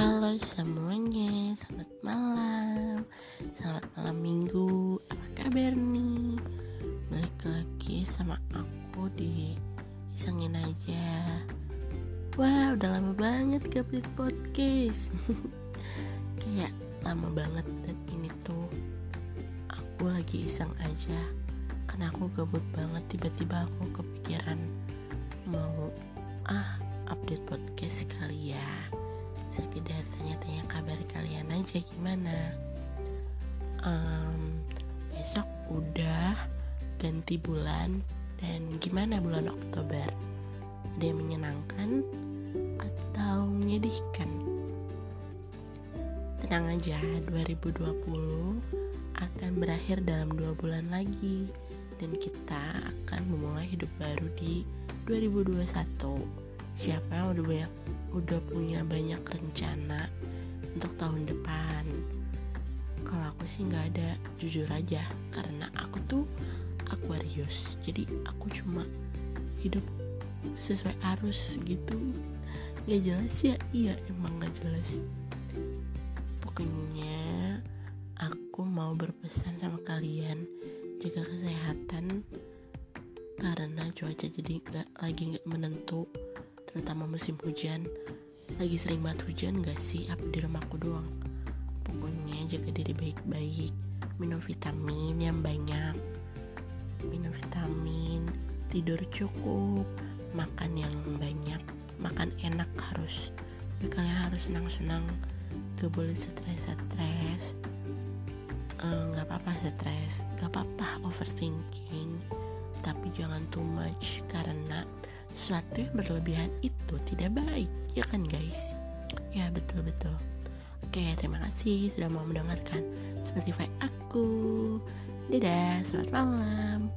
Halo semuanya, selamat malam. Selamat malam minggu. Apa kabar nih? Balik lagi sama aku di Isengin aja. Wah udah lama banget gak update podcast. Kayak lama banget dan ini tuh Aku lagi iseng aja. Karena aku gabut banget Tiba-tiba aku kepikiran sekedar tanya-tanya kabar kalian aja gimana? Um, besok udah ganti bulan dan gimana bulan Oktober? Ada yang menyenangkan atau menyedihkan? Tenang aja 2020 akan berakhir dalam dua bulan lagi dan kita akan memulai hidup baru di 2021 siapa yang udah banyak udah punya banyak rencana untuk tahun depan? Kalau aku sih nggak ada jujur aja. Karena aku tuh Aquarius. Jadi aku cuma hidup sesuai arus gitu. Nggak jelas ya? Iya emang nggak jelas. Pokoknya aku mau berpesan sama kalian jaga kesehatan. Karena cuaca jadi nggak lagi nggak menentu terutama musim hujan lagi sering banget hujan gak sih? Apa di rumahku doang? Pokoknya jaga diri baik-baik. Minum vitamin yang banyak. Minum vitamin tidur cukup. Makan yang banyak. Makan enak harus. Jadi kalian harus senang-senang. Gak boleh stres-stres. Eh, nggak uh, apa-apa stres. Nggak apa-apa overthinking. Tapi jangan too much karena sesuatu yang berlebihan itu tidak baik ya kan guys? Ya betul betul. Oke terima kasih sudah mau mendengarkan Spotify aku. Dadah selamat malam